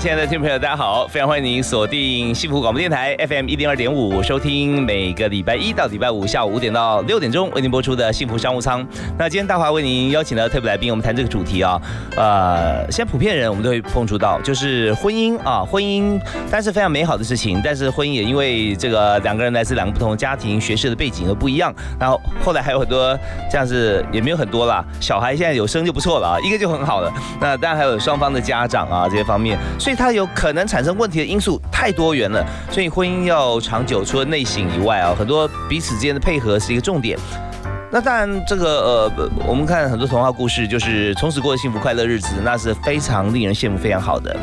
亲爱的听众朋友，大家好！非常欢迎您锁定幸福广播电台 FM 一零二点五，收听每个礼拜一到礼拜五下午五点到六点钟为您播出的幸福商务舱。那今天大华为您邀请了特别来宾，我们谈这个主题啊，呃，现在普遍人我们都会碰触到，就是婚姻啊，婚姻，但是非常美好的事情，但是婚姻也因为这个两个人来自两个不同的家庭、学识的背景都不一样，然后后来还有很多这样子，也没有很多啦，小孩现在有生就不错了啊，一个就很好了。那当然还有双方的家长啊这些方面。所所以它有可能产生问题的因素太多元了，所以婚姻要长久，除了内省以外啊，很多彼此之间的配合是一个重点。那当然，这个呃，我们看很多童话故事，就是从此过幸福快乐日子，那是非常令人羡慕、非常好的。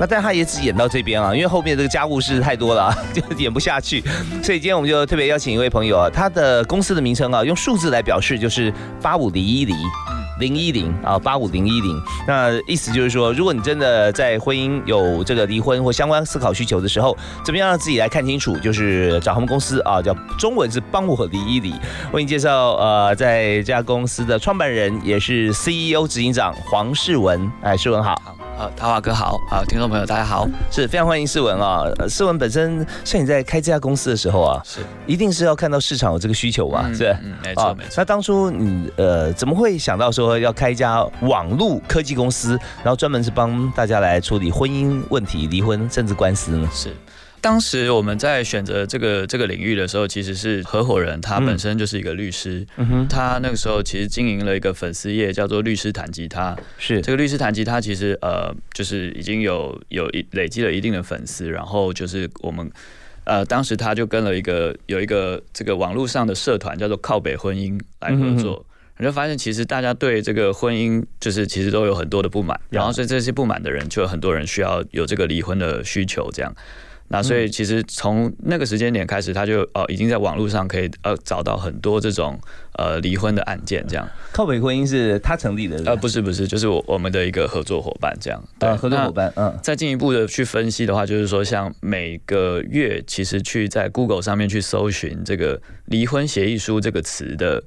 那但他也只演到这边啊，因为后面这个家务事太多了，就演不下去。所以今天我们就特别邀请一位朋友啊，他的公司的名称啊，用数字来表示，就是八五零一零。零一零啊，八五零一零，那意思就是说，如果你真的在婚姻有这个离婚或相关思考需求的时候，怎么样让自己来看清楚？就是找他们公司啊，叫中文是帮我和离一离。为你介绍，呃，在这家公司的创办人也是 CEO 执行长黄世文，哎，世文好。呃，桃华哥好，好，听众朋友大家好，是非常欢迎世文啊。世文本身像你在开这家公司的时候啊，是一定是要看到市场有这个需求嘛，是嗯，没错没错。那当初你呃怎么会想到说要开一家网络科技公司，然后专门是帮大家来处理婚姻问题、离婚甚至官司呢？是。当时我们在选择这个这个领域的时候，其实是合伙人，他本身就是一个律师。嗯哼，他那个时候其实经营了一个粉丝业，叫做“律师弹吉他”。是这个律师弹吉他，其实呃，就是已经有有一累积了一定的粉丝。然后就是我们呃，当时他就跟了一个有一个这个网络上的社团，叫做“靠北婚姻”来合作。我就发现，其实大家对这个婚姻，就是其实都有很多的不满。然后所以这些不满的人，就有很多人需要有这个离婚的需求，这样。那所以其实从那个时间点开始，他就呃已经在网络上可以呃找到很多这种呃离婚的案件，这样。靠北婚姻是他成立的？呃，不是不是，就是我我们的一个合作伙伴这样。对，合作伙伴。嗯。再进一步的去分析的话，就是说像每个月其实去在 Google 上面去搜寻这个离婚协议书这个词的。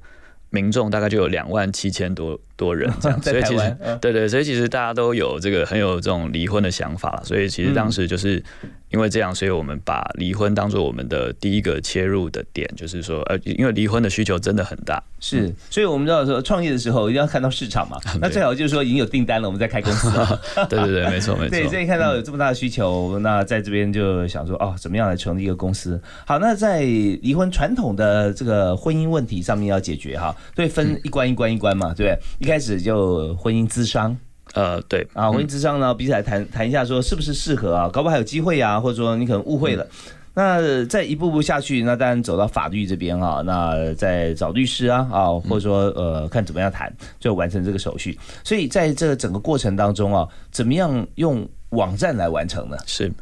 民众大概就有两万七千多多人 这样，所以其实对对，所以其实大家都有这个很有这种离婚的想法所以其实当时就是因为这样，所以我们把离婚当做我们的第一个切入的点，就是说呃，因为离婚的需求真的很大，是，所以我们知道说创业的时候一定要看到市场嘛，那最好就是说已经有订单了，我们再开公司。对对对，没错没错。对，所以看到有这么大的需求，那在这边就想说哦，怎么样来成立一个公司？好，那在离婚传统的这个婚姻问题上面要解决哈。所以，分一关一关一关嘛，对不对？一开始就婚姻咨商，呃，对啊，婚姻咨商呢，彼此来谈谈一下，说是不是适合啊？搞不好还有机会啊，或者说你可能误会了。那再一步步下去，那当然走到法律这边啊，那再找律师啊，啊，或者说呃，看怎么样谈，就完成这个手续。所以在这整个过程当中啊，怎么样用网站来完成呢？是。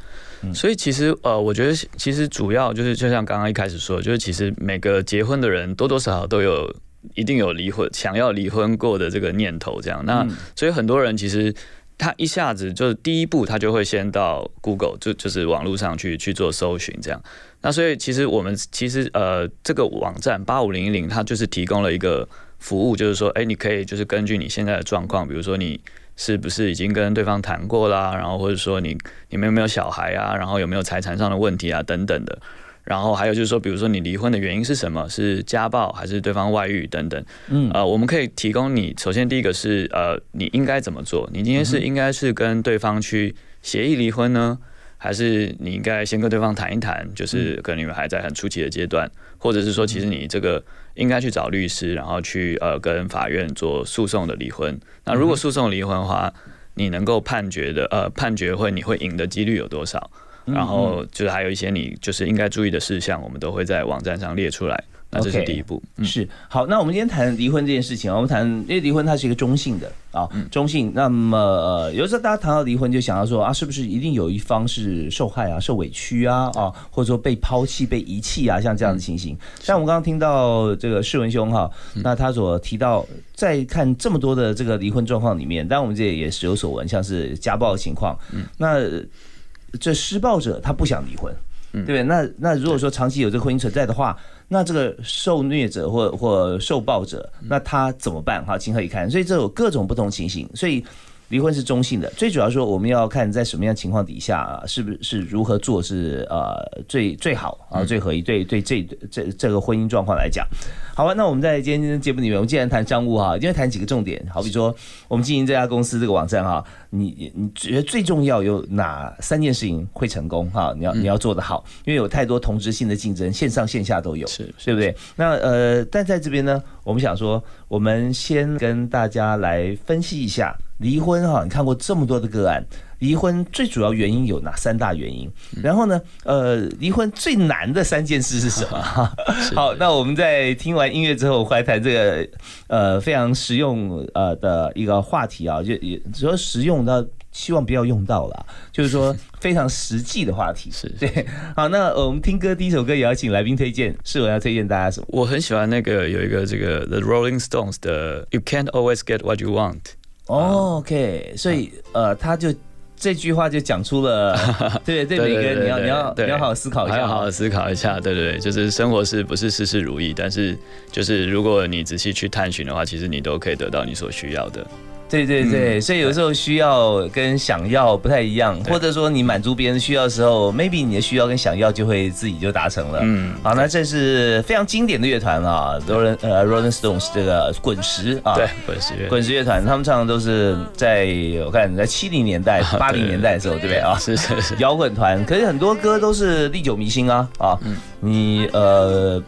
所以其实呃，我觉得其实主要就是就像刚刚一开始说，就是其实每个结婚的人多多少少都有一定有离婚想要离婚过的这个念头，这样。那所以很多人其实他一下子就是第一步，他就会先到 Google 就就是网络上去去做搜寻，这样。那所以其实我们其实呃这个网站八五零一零，它就是提供了一个服务，就是说，哎，你可以就是根据你现在的状况，比如说你。是不是已经跟对方谈过啦？然后或者说你你们有没有小孩啊？然后有没有财产上的问题啊？等等的。然后还有就是说，比如说你离婚的原因是什么？是家暴还是对方外遇等等？嗯，呃，我们可以提供你。首先第一个是呃，你应该怎么做？你今天是应该是跟对方去协议离婚呢？还是你应该先跟对方谈一谈，就是可能你们还在很初期的阶段，或者是说，其实你这个应该去找律师，然后去呃跟法院做诉讼的离婚。那如果诉讼离婚的话，你能够判决的呃判决会你会赢的几率有多少？然后就是还有一些你就是应该注意的事项，我们都会在网站上列出来。那这是第一步，是好。那我们今天谈离婚这件事情啊，我们谈因为离婚它是一个中性的啊，中性。那么呃，有时候大家谈到离婚，就想到说啊，是不是一定有一方是受害啊、受委屈啊啊，或者说被抛弃、被遗弃啊，像这样的情形。像我们刚刚听到这个世文兄哈，那他所提到，在看这么多的这个离婚状况里面，当然我们这也是有所闻，像是家暴的情况，那这施暴者他不想离婚。对不对？那那如果说长期有这个婚姻存在的话，那这个受虐者或或受暴者，那他怎么办？哈，情何以堪？所以这有各种不同情形，所以。离婚是中性的，最主要说我们要看在什么样情况底下啊，是不是是如何做是呃最最好啊最合一对对这这这个婚姻状况来讲，好吧，那我们在今天节目里面，我们既然谈商务哈，一定要谈几个重点，好比说我们经营这家公司这个网站哈，你你觉得最重要有哪三件事情会成功哈？你要你要做得好，因为有太多同质性的竞争，线上线下都有，是对不对？那呃，但在这边呢，我们想说，我们先跟大家来分析一下。离婚哈，你看过这么多的个案，离婚最主要原因有哪三大原因？然后呢，呃，离婚最难的三件事是什么？好，那我们在听完音乐之后，回来谈这个呃非常实用呃的一个话题啊，就也说实用的，希望不要用到了，就是说非常实际的话题。是对，好，那我们听歌第一首歌也要请来宾推荐，是我要推荐大家什么？我很喜欢那个有一个这个 The Rolling Stones 的 You Can't Always Get What You Want。OK，所以呃，他就这句话就讲出了，对对，每个人你要你要你要好好思考一下，要好好思考一下，对对对，就是生活是不是事事如意，但是就是如果你仔细去探寻的话，其实你都可以得到你所需要的。对对对，所以有时候需要跟想要不太一样，或者说你满足别人需要的时候，maybe 你的需要跟想要就会自己就达成了。嗯，好，那这是非常经典的乐团啊，Rolling 呃 Rolling Stones 这个滚石啊，对，滚石乐滚石乐团，他们唱的都是在我看在七零年代、八零年代的时候，对不对啊？是是是，摇滚团，可是很多歌都是历久弥新啊啊，你呃。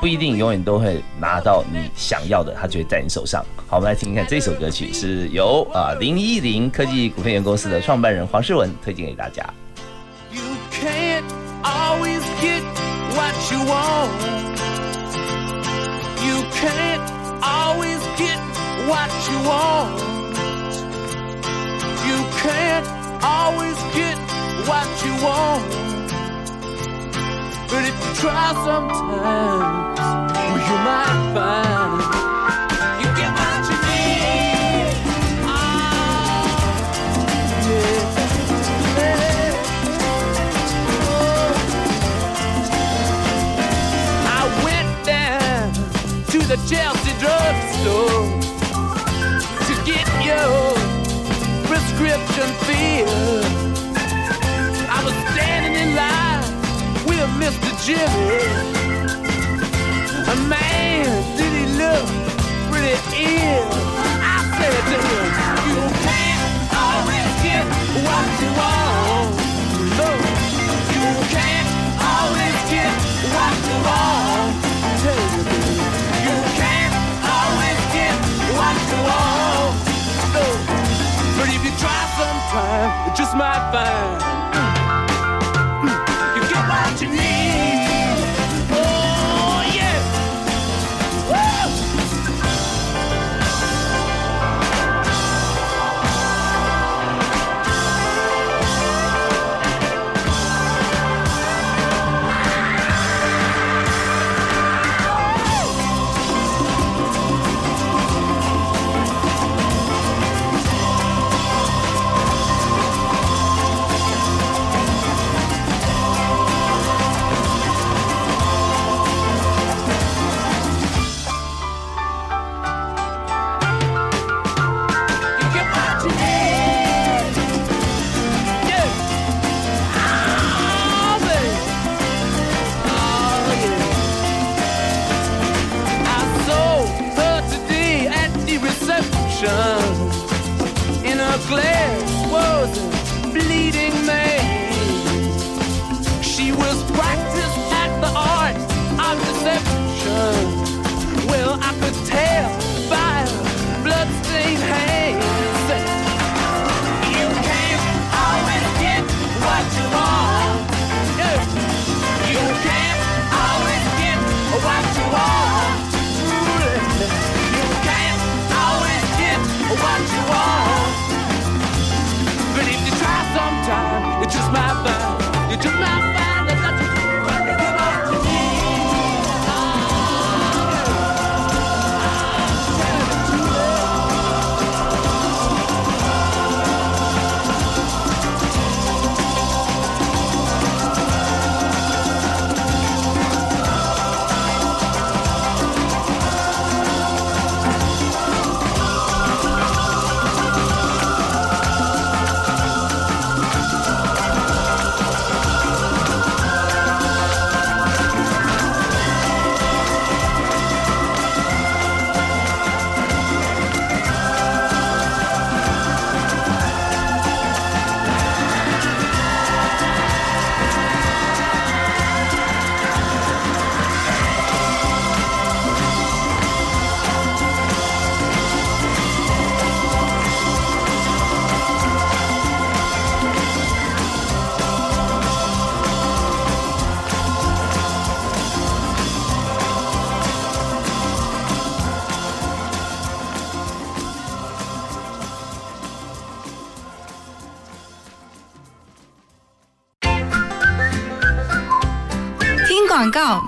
不一定永远都会拿到你想要的，它就会在你手上。好，我们来听一看这首歌曲，是由啊零一零科技股份有限公司的创办人黄世文推荐给大家。But if you try sometimes, well, you might find you what But if oh, you try sometimes, well, you might ah, find. the Chelsea drugstore to get your prescription filled. Jimmy. A man, did he look pretty ill? I said to him, you can't always get what you want. No, you can't always get what you want. Tell you, baby, you can't always get what you want. No, but if you try sometime, you just might find.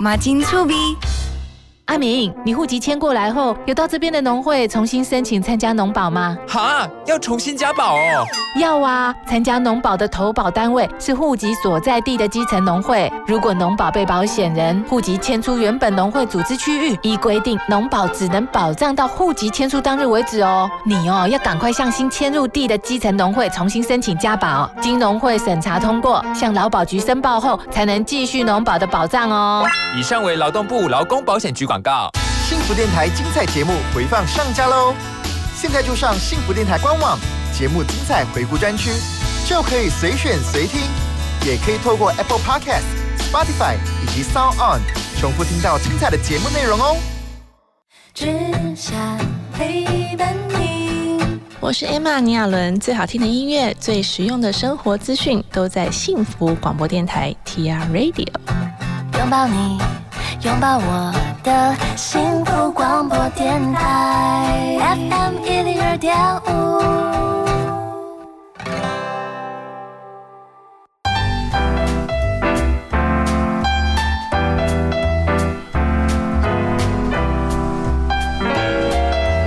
广告，马金粗逼。阿明，你户籍迁过来后，有到这边的农会重新申请参加农保吗？哈，要重新加保哦。要啊，参加农保的投保单位是户籍所在地的基层农会。如果农保被保险人户籍迁出原本农会组织区域，依规定，农保只能保障到户籍迁出当日为止哦。你哦，要赶快向新迁入地的基层农会重新申请加保，经农会审查通过，向劳保局申报后，才能继续农保的保障哦。以上为劳动部劳工保险局广告。幸福电台精彩节目回放上架喽！现在就上幸福电台官网，节目精彩回顾专区，就可以随选随听，也可以透过 Apple Podcast、Spotify 以及 Sound On 重复听到精彩的节目内容哦。只想陪伴你，我是 Emma 尼亚伦，最好听的音乐，最实用的生活资讯，都在幸福广播电台 TR Radio，拥抱你。拥抱我的幸福广播电台 FM 一零二点五。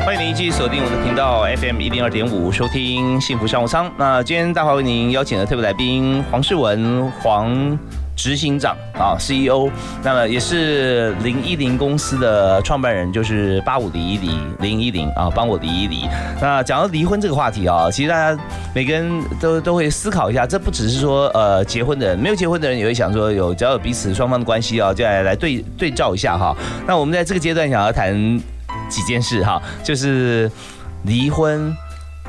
欢迎您继续锁定我的频道 FM 一零二点五，收听幸福商务舱。那今天大华为您邀请的特别来宾黄世文黄。执行长啊，CEO，那么也是零一零公司的创办人，就是八五零一零零一零啊，帮我离一离。那讲到离婚这个话题啊，其实大家每个人都都会思考一下，这不只是说呃结婚的人，没有结婚的人也会想说有只要有彼此双方的关系啊，就来来对对照一下哈。那我们在这个阶段想要谈几件事哈，就是离婚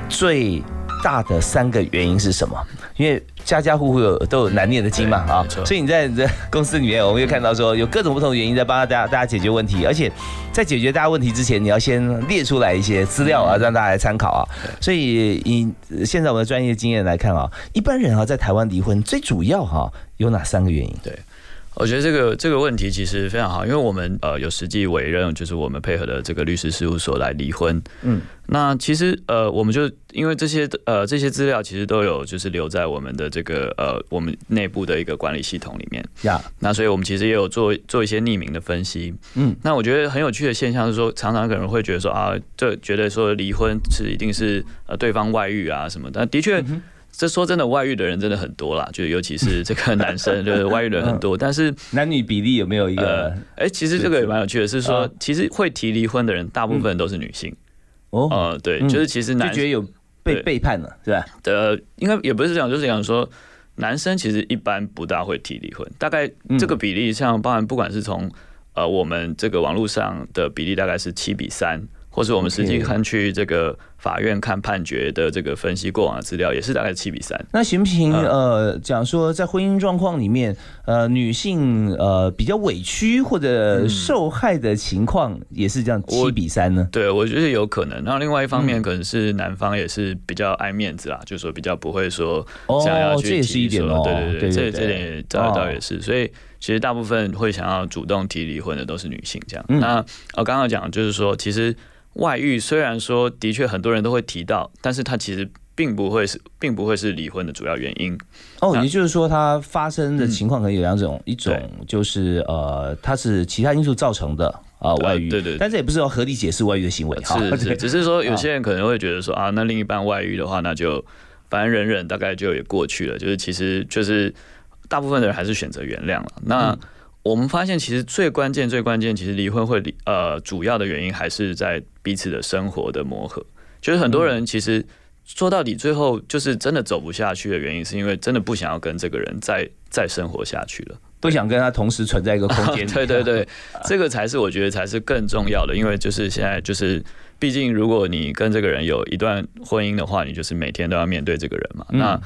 最大的三个原因是什么？因为家家户户有都有难念的经嘛啊，所以你在这公司里面，我们会看到说有各种不同的原因在帮大家大家解决问题，而且在解决大家问题之前，你要先列出来一些资料啊，让大家来参考啊。所以以现在我们的专业经验来看啊，一般人啊在台湾离婚最主要哈有哪三个原因？对。我觉得这个这个问题其实非常好，因为我们呃有实际委任，就是我们配合的这个律师事务所来离婚。嗯，那其实呃我们就因为这些呃这些资料其实都有就是留在我们的这个呃我们内部的一个管理系统里面。呀，那所以我们其实也有做做一些匿名的分析。嗯，那我觉得很有趣的现象是说，常常可能会觉得说啊，这觉得说离婚是一定是呃对方外遇啊什么，但的确。这说真的，外遇的人真的很多啦，就尤其是这个 男生，就是外遇的人很多。但是男女比例有没有一个？哎，其实这个也蛮有趣的，是说其实会提离婚的人，大部分都是女性。哦，呃，对，就是其实男就觉得有被背叛了，是吧？呃，应该也不是这样，就是讲说男生其实一般不大会提离婚，大概这个比例，像包含不管是从呃我们这个网络上的比例，大概是七比三。或是我们实际看去这个法院看判决的这个分析过往的资料，也是大概七比三。那行不行？呃，讲说在婚姻状况里面，呃，女性呃比较委屈或者受害的情况，也是这样七比三呢？对，我觉得有可能。然后另外一方面，可能是男方也是比较爱面子啦，就说比较不会说想要去提说，对对对，这这点倒倒也是。所以其实大部分会想要主动提离婚的都是女性。这样，那我刚刚讲就是说，其实。外遇虽然说的确很多人都会提到，但是它其实并不会是，并不会是离婚的主要原因。哦，也就是说，它发生的情况可能有两种，一种就是呃，它是其他因素造成的啊外遇，对对。但这也不是要合理解释外遇的行为，是是，只是说有些人可能会觉得说啊，那另一半外遇的话，那就反正忍忍，大概就也过去了。就是其实就是大部分的人还是选择原谅了。那我们发现，其实最关键、最关键，其实离婚会离呃，主要的原因还是在彼此的生活的磨合。就是很多人其实说到底，最后就是真的走不下去的原因，是因为真的不想要跟这个人再再生活下去了，不想跟他同时存在一个空间。对对对，这个才是我觉得才是更重要的，因为就是现在就是，毕竟如果你跟这个人有一段婚姻的话，你就是每天都要面对这个人嘛。那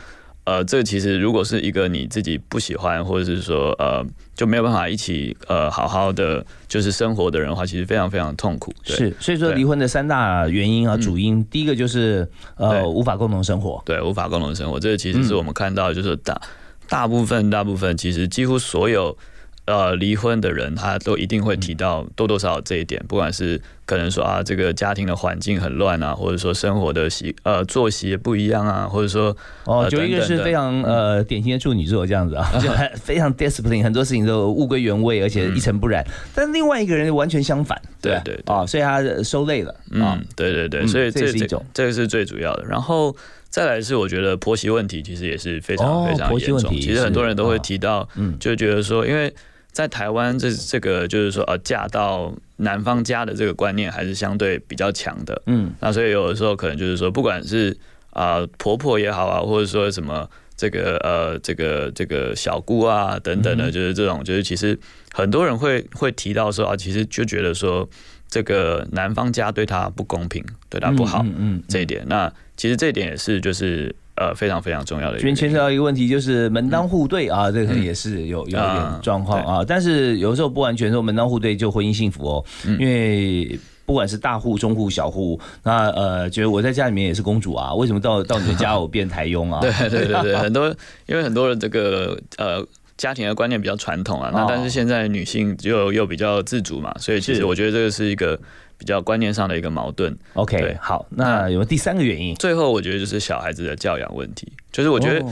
呃，这其实如果是一个你自己不喜欢，或者是说呃就没有办法一起呃好好的就是生活的人的话，其实非常非常痛苦。是，所以说离婚的三大原因啊，主因第一个就是呃无法共同生活，对，无法共同生活，这个其实是我们看到就是大大部分大部分其实几乎所有呃离婚的人，他都一定会提到多多少少这一点，不管是。可能说啊，这个家庭的环境很乱啊，或者说生活的习呃作息也不一样啊，或者说哦，就一个是非常呃典型的处女座这样子啊，就非常 discipline，很多事情都物归原位，而且一尘不染。但另外一个人完全相反，对对啊，所以他收累了啊，对对对，所以这是一种，这个是最主要的。然后再来是我觉得婆媳问题其实也是非常非常严重，其实很多人都会提到，嗯，就觉得说因为。在台湾，这这个就是说，呃，嫁到男方家的这个观念还是相对比较强的。嗯，那所以有的时候可能就是说，不管是啊婆婆也好啊，或者说什么这个呃这个这个小姑啊等等的，就是这种，就是其实很多人会会提到说啊，其实就觉得说这个男方家对他不公平，对他不好，嗯，这一点，那其实这一点也是就是。呃，非常非常重要的，这边牵涉到一个问题，就是门当户对啊，这个也是有有一点状况啊。但是有时候不完全说门当户对就婚姻幸福哦，因为不管是大户、中户、小户，那呃，觉得我在家里面也是公主啊，为什么到到你们家我变台佣啊？对对对对，很多因为很多人这个呃家庭的观念比较传统啊，那但是现在女性又又比较自主嘛，所以其实我觉得这个是一个。比较观念上的一个矛盾。OK，好，那有第三个原因。最后，我觉得就是小孩子的教养问题。就是我觉得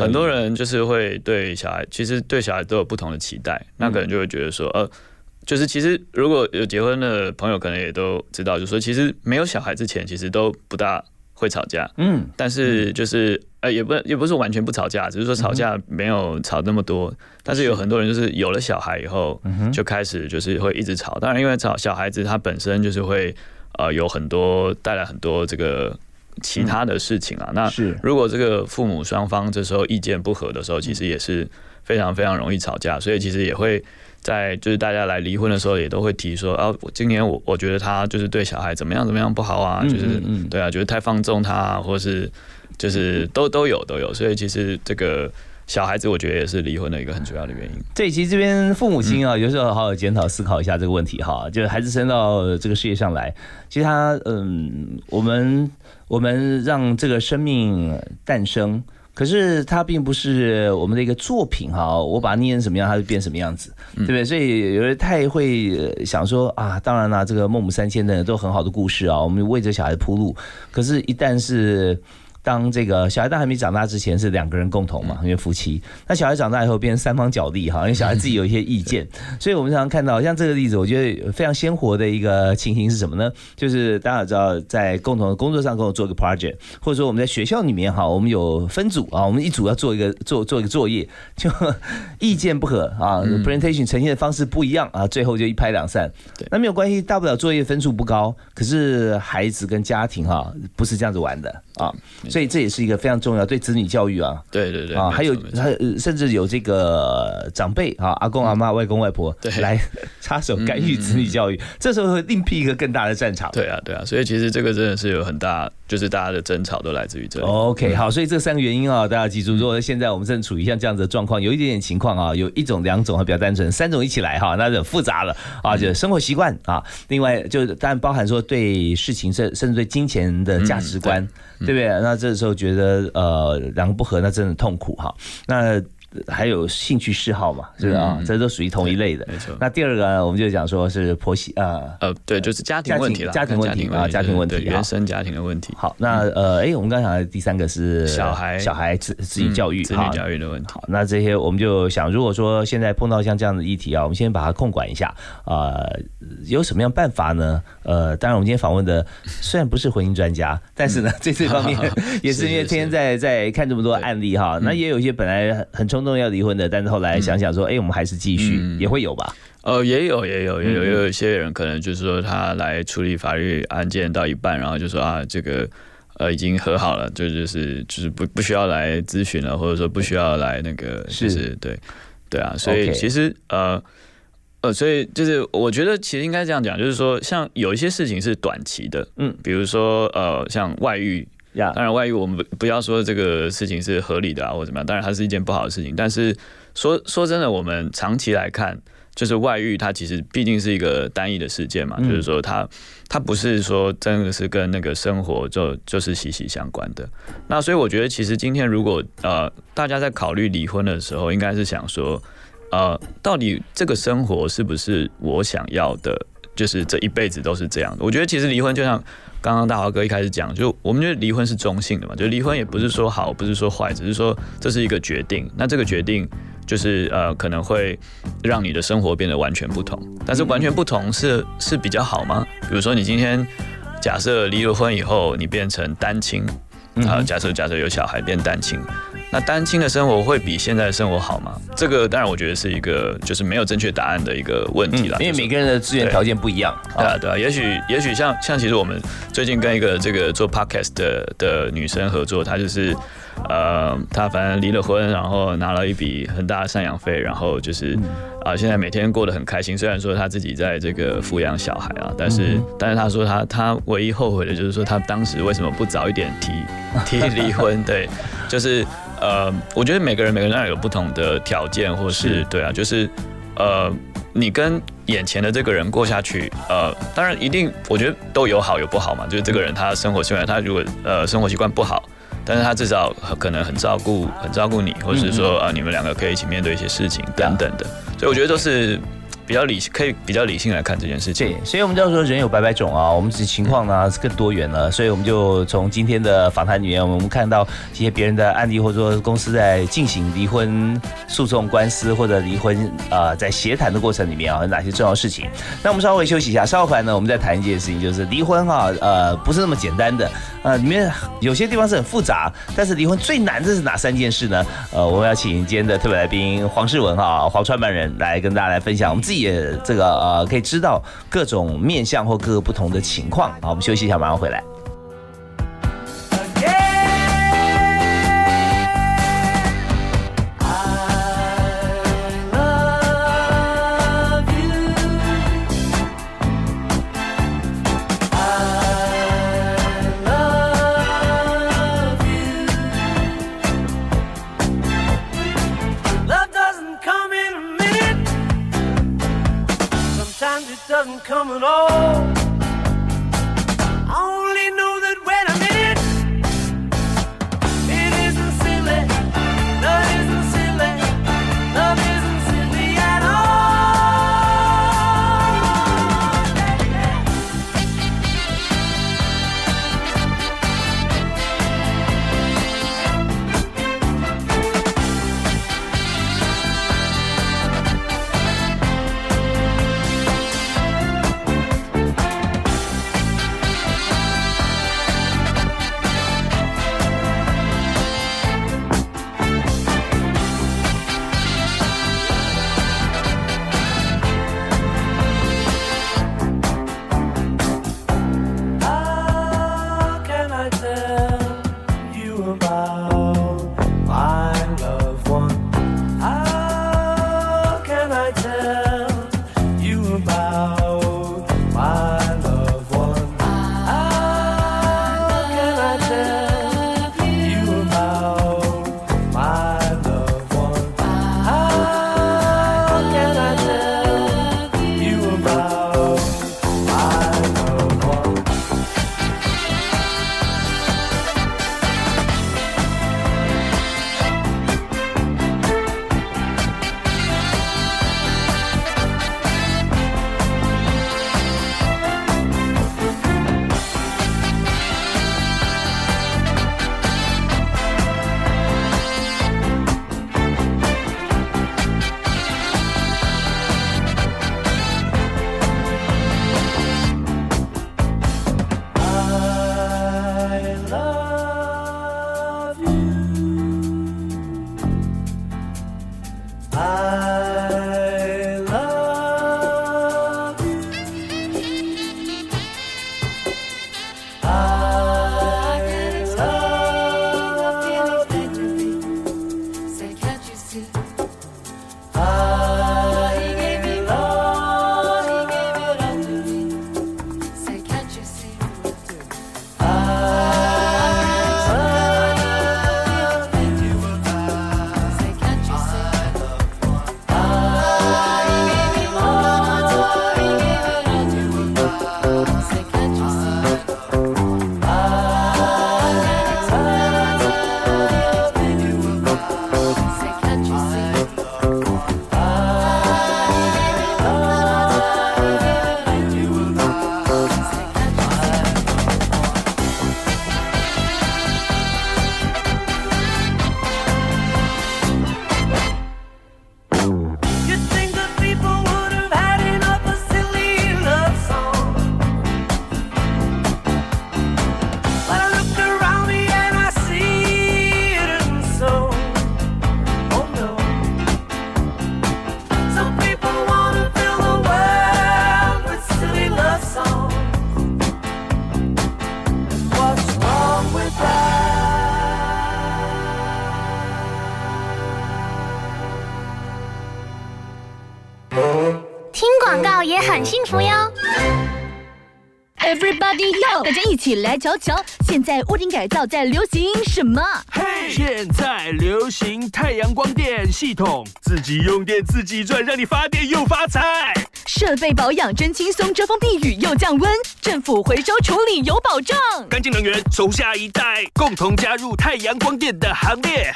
很多人就是会对小孩，其实对小孩都有不同的期待。那可能就会觉得说，呃，就是其实如果有结婚的朋友，可能也都知道，就是说其实没有小孩之前，其实都不大会吵架。嗯，但是就是。呃，也不也不是完全不吵架，只是说吵架没有吵那么多。但是有很多人就是有了小孩以后，就开始就是会一直吵。当然，因为吵小孩子他本身就是会呃有很多带来很多这个其他的事情啊。那如果这个父母双方这时候意见不合的时候，其实也是非常非常容易吵架。所以其实也会在就是大家来离婚的时候，也都会提说啊，今年我我觉得他就是对小孩怎么样怎么样不好啊，就是对啊，觉得太放纵他，或是。就是都都有都有，所以其实这个小孩子，我觉得也是离婚的一个很主要的原因。这其实这边父母亲啊，有时候好好检讨思考一下这个问题哈。就是孩子生到这个世界上来，其实他嗯，我们我们让这个生命诞生，可是它并不是我们的一个作品哈。我把它捏成什么样，它就变什么样子，对不对？所以有人太会想说啊，当然啦，这个孟母三迁的都很好的故事啊，我们为这小孩铺路。可是，一旦是当这个小孩在还没长大之前是两个人共同嘛，因为夫妻。那小孩长大以后变成三方角力哈，因为小孩自己有一些意见。所以我们常常看到像这个例子，我觉得非常鲜活的一个情形是什么呢？就是大家知道在共同的工作上跟我做一个 project，或者说我们在学校里面哈，我们有分组啊，我们一组要做一个做做一个作业，就 意见不合啊，presentation 呈现的方式不一样啊，最后就一拍两散。那没有关系，大不了作业分数不高，可是孩子跟家庭哈不是这样子玩的啊。所以这也是一个非常重要对子女教育啊，对对对啊，还有还甚至有这个长辈啊，阿公阿妈、外公外婆来插手干预子女教育，这时候会另辟一个更大的战场。对啊，对啊，所以其实这个真的是有很大，就是大家的争吵都来自于这里。OK，好，所以这三个原因啊，大家记住，如果现在我们正处于像这样子的状况，有一点点情况啊，有一种、两种还比较单纯，三种一起来哈，那就复杂了啊，就生活习惯啊，另外就当然包含说对事情甚甚至对金钱的价值观。对不对？那这时候觉得呃两个不合，那真的痛苦哈。那还有兴趣嗜好嘛，是啊，这都属于同一类的。没错。那第二个呢，我们就讲说是婆媳啊，呃，对，就是家庭问题了，家庭问题啊，家庭问题，原生家庭的问题。好，那呃，哎，我们刚才讲的第三个是小孩，小孩子自己教育，子女教育的问题。好，那这些我们就想，如果说现在碰到像这样的议题啊，我们先把它控管一下啊，有什么样办法呢？呃，当然，我们今天访问的虽然不是婚姻专家，但是呢，在这方面 也是因为天天在在看这么多案例哈。那也有一些本来很冲动要离婚的，但是后来想想说，哎，我们还是继续，也会有吧？呃，也有，也有，也有，也有一些人可能就是说，他来处理法律案件到一半，然后就说啊，这个呃已经和好了，就就是就是不不需要来咨询了，或者说不需要来那个，是对对啊，所以其实呃。呃，所以就是我觉得其实应该这样讲，就是说像有一些事情是短期的，嗯，比如说呃像外遇，呀，当然外遇我们不不要说这个事情是合理的啊或怎么样，当然它是一件不好的事情，但是说说真的，我们长期来看，就是外遇它其实毕竟是一个单一的事件嘛，就是说它它不是说真的是跟那个生活就就是息息相关的。那所以我觉得其实今天如果呃大家在考虑离婚的时候，应该是想说。呃，到底这个生活是不是我想要的就是这一辈子都是这样的。我觉得其实离婚就像刚刚大华哥一开始讲，就我们觉得离婚是中性的嘛，就离婚也不是说好，不是说坏，只是说这是一个决定。那这个决定就是呃可能会让你的生活变得完全不同，但是完全不同是是比较好吗？比如说你今天假设离了婚以后，你变成单亲，啊，假设假设有小孩变单亲。那单亲的生活会比现在的生活好吗？这个当然我觉得是一个就是没有正确答案的一个问题了。因为每个人的资源条件不一样。对啊，对啊。也许也许像像其实我们最近跟一个这个做 podcast 的的女生合作，她就是呃她反正离了婚，然后拿了一笔很大的赡养费，然后就是啊现在每天过得很开心。虽然说她自己在这个抚养小孩啊，但是但是她说她她唯一后悔的就是说她当时为什么不早一点提提离婚？对，就是。呃，我觉得每个人每个人有不同的条件，或是对啊，就是呃，你跟眼前的这个人过下去，呃，当然一定，我觉得都有好有不好嘛。就是这个人他生活习惯，他如果呃生活习惯不好，但是他至少可能很照顾很照顾你，或者是说啊，你们两个可以一起面对一些事情等等的。所以我觉得都是。比较理性，可以比较理性来看这件事情。对，所以我们叫说人有百百种啊，我们是情况呢是更多元了。所以我们就从今天的访谈里面，我们看到一些别人的案例，或者说公司在进行离婚诉讼官司或者离婚啊，在协谈的过程里面啊，有哪些重要事情？那我们稍微休息一下，稍后回来呢，我们再谈一件事情，就是离婚哈，呃，不是那么简单的，呃，里面有些地方是很复杂，但是离婚最难的是哪三件事呢？呃，我们要请今天的特别来宾黄世文哈，黄创办人来跟大家来分享，我们自己。也这个呃，可以知道各种面相或各个不同的情况。好，我们休息一下，马上回来。moving on. 起来瞧瞧，现在屋顶改造在流行什么？嘿，现在流行太阳光电系统，自己用电自己赚，让你发电又发财。设备保养真轻松，遮风避雨又降温，政府回收处理有保障。干净能源，走下一代，共同加入太阳光电的行列。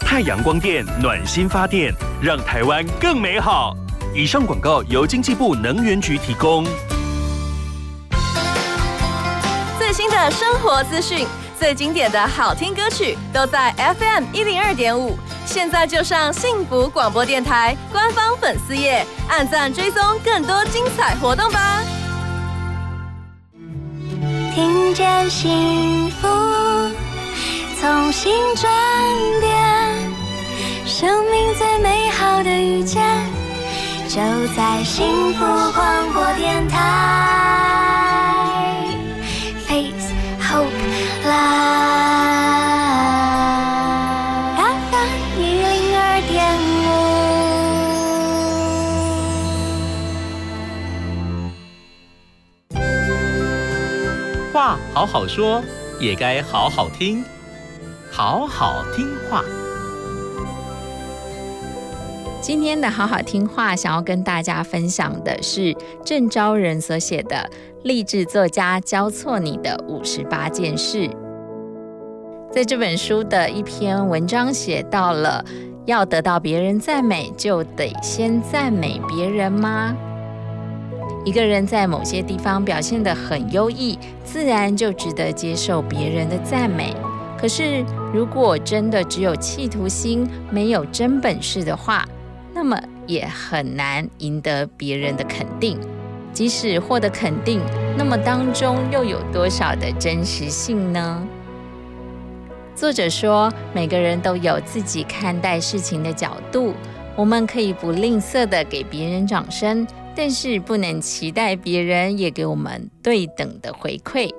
太阳光电暖心发电，让台湾更美好。以上广告由经济部能源局提供。新的生活资讯，最经典的好听歌曲，都在 FM 一零二点五。现在就上幸福广播电台官方粉丝页，按赞追踪更多精彩活动吧。听见幸福，从心转变，生命最美好的遇见，就在幸福广播电台。好好说，也该好好听，好好听话。今天的好好听话，想要跟大家分享的是郑昭仁所写的励志作家教错你的五十八件事。在这本书的一篇文章写到了，要得到别人赞美，就得先赞美别人吗？一个人在某些地方表现得很优异，自然就值得接受别人的赞美。可是，如果真的只有企图心，没有真本事的话，那么也很难赢得别人的肯定。即使获得肯定，那么当中又有多少的真实性呢？作者说，每个人都有自己看待事情的角度，我们可以不吝啬的给别人掌声，但是不能期待别人也给我们对等的回馈。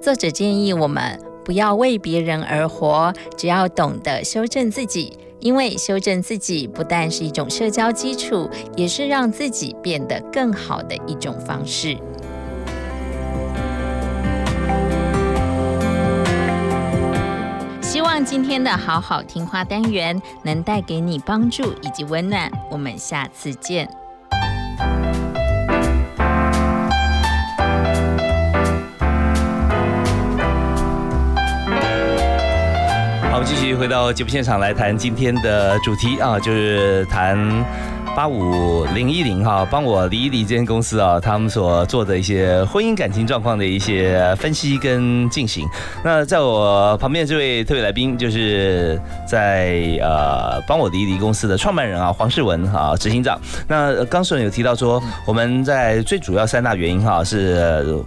作者建议我们不要为别人而活，只要懂得修正自己。因为修正自己不但是一种社交基础，也是让自己变得更好的一种方式。希望今天的好好听话单元能带给你帮助以及温暖。我们下次见。好，继续回到节目现场来谈今天的主题啊，就是谈八五零一零哈，帮我理一理这间公司啊，他们所做的一些婚姻感情状况的一些分析跟进行。那在我旁边这位特别来宾，就是在呃帮我理一理公司的创办人啊，黄世文啊，执行长。那刚顺有提到说，我们在最主要三大原因哈是。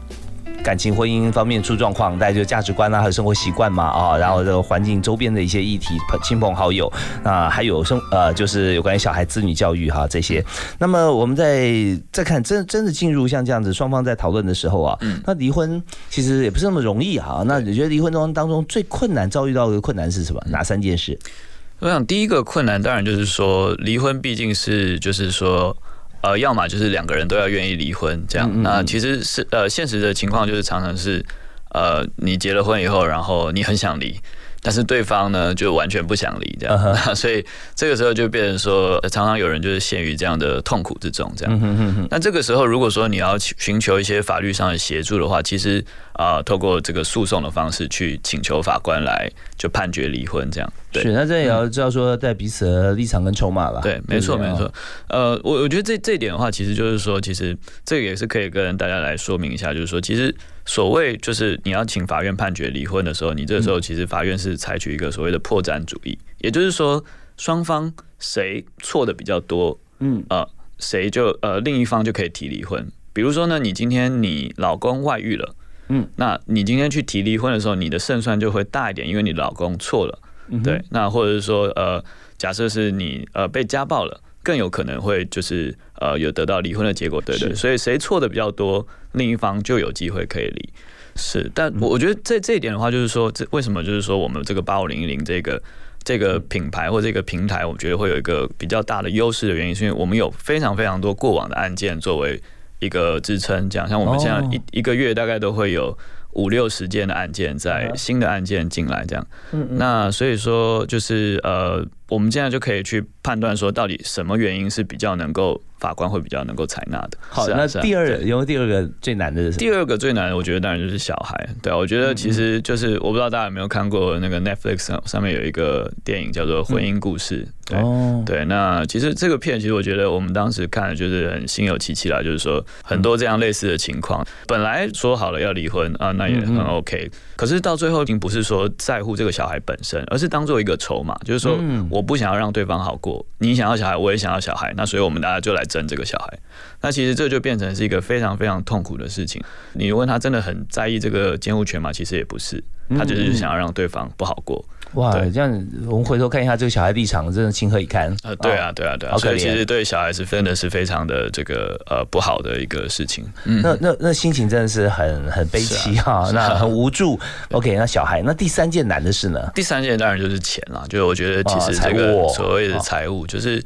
感情婚姻方面出状况，大家就价值观啊，还有生活习惯嘛啊，然后这个环境周边的一些议题，亲朋好友啊，还有生呃，就是有关于小孩子女教育哈这些。那么我们在再看真真的进入像这样子双方在讨论的时候啊，嗯那离婚其实也不是那么容易哈。那你觉得离婚中当中最困难遭遇到的困难是什么？哪三件事？我想第一个困难当然就是说离婚毕竟是就是说。呃，要么就是两个人都要愿意离婚，这样。那其实是呃，现实的情况就是常常是，呃，你结了婚以后，然后你很想离。但是对方呢，就完全不想离这样，所以这个时候就变成说，常常有人就是陷于这样的痛苦之中这样。那这个时候，如果说你要寻求一些法律上的协助的话，其实啊，透过这个诉讼的方式去请求法官来就判决离婚这样。是，那这也要知道说在彼此的立场跟筹码了。对，没错没错。呃，我我觉得这这一点的话，其实就是说，其实这个也是可以跟大家来说明一下，就是说，其实。所谓就是你要请法院判决离婚的时候，你这个时候其实法院是采取一个所谓的破绽主义，也就是说双方谁错的比较多，嗯啊，谁就呃另一方就可以提离婚。比如说呢，你今天你老公外遇了，嗯，那你今天去提离婚的时候，你的胜算就会大一点，因为你老公错了，对。那或者是说呃，假设是你呃被家暴了。更有可能会就是呃有得到离婚的结果，对对，所以谁错的比较多，另一方就有机会可以离。是，但我我觉得这这一点的话，就是说这为什么就是说我们这个八五零零这个这个品牌或这个平台，我觉得会有一个比较大的优势的原因，是因为我们有非常非常多过往的案件作为一个支撑，这样像我们现在哦一一个月大概都会有五六十件的案件在新的案件进来，这样。嗯嗯那所以说就是呃，我们现在就可以去判断说，到底什么原因是比较能够法官会比较能够采纳的。好，那第二对有没有第二个最难的是什么？第二个最难的，我觉得当然就是小孩。对啊，我觉得其实就是我不知道大家有没有看过那个 Netflix 上上面有一个电影叫做《婚姻故事》。对哦，对，那其实这个片，其实我觉得我们当时看的就是很心有戚戚啦，就是说很多这样类似的情况，本来说好了要离婚啊，那也很 OK，可是到最后已经不是说在乎这个小孩本身，而是当做一个筹码，就是说嗯我不想要让对方好过，你想要小孩，我也想要小孩，那所以我们大家就来争这个小孩。那其实这就变成是一个非常非常痛苦的事情。你问他真的很在意这个监护权吗？其实也不是，他只是想要让对方不好过。哇，对这样我们回头看一下这个小孩立场，真的情何以堪呃，对啊，对啊，对啊，所以其实对小孩子真的是非常的这个呃不好的一个事情。嗯，那那那心情真的是很很悲戚啊那很无助。OK，那小孩，那第三件难的事呢？第三件当然就是钱啦，就是我觉得其实这个务。所谓的哦财务，就是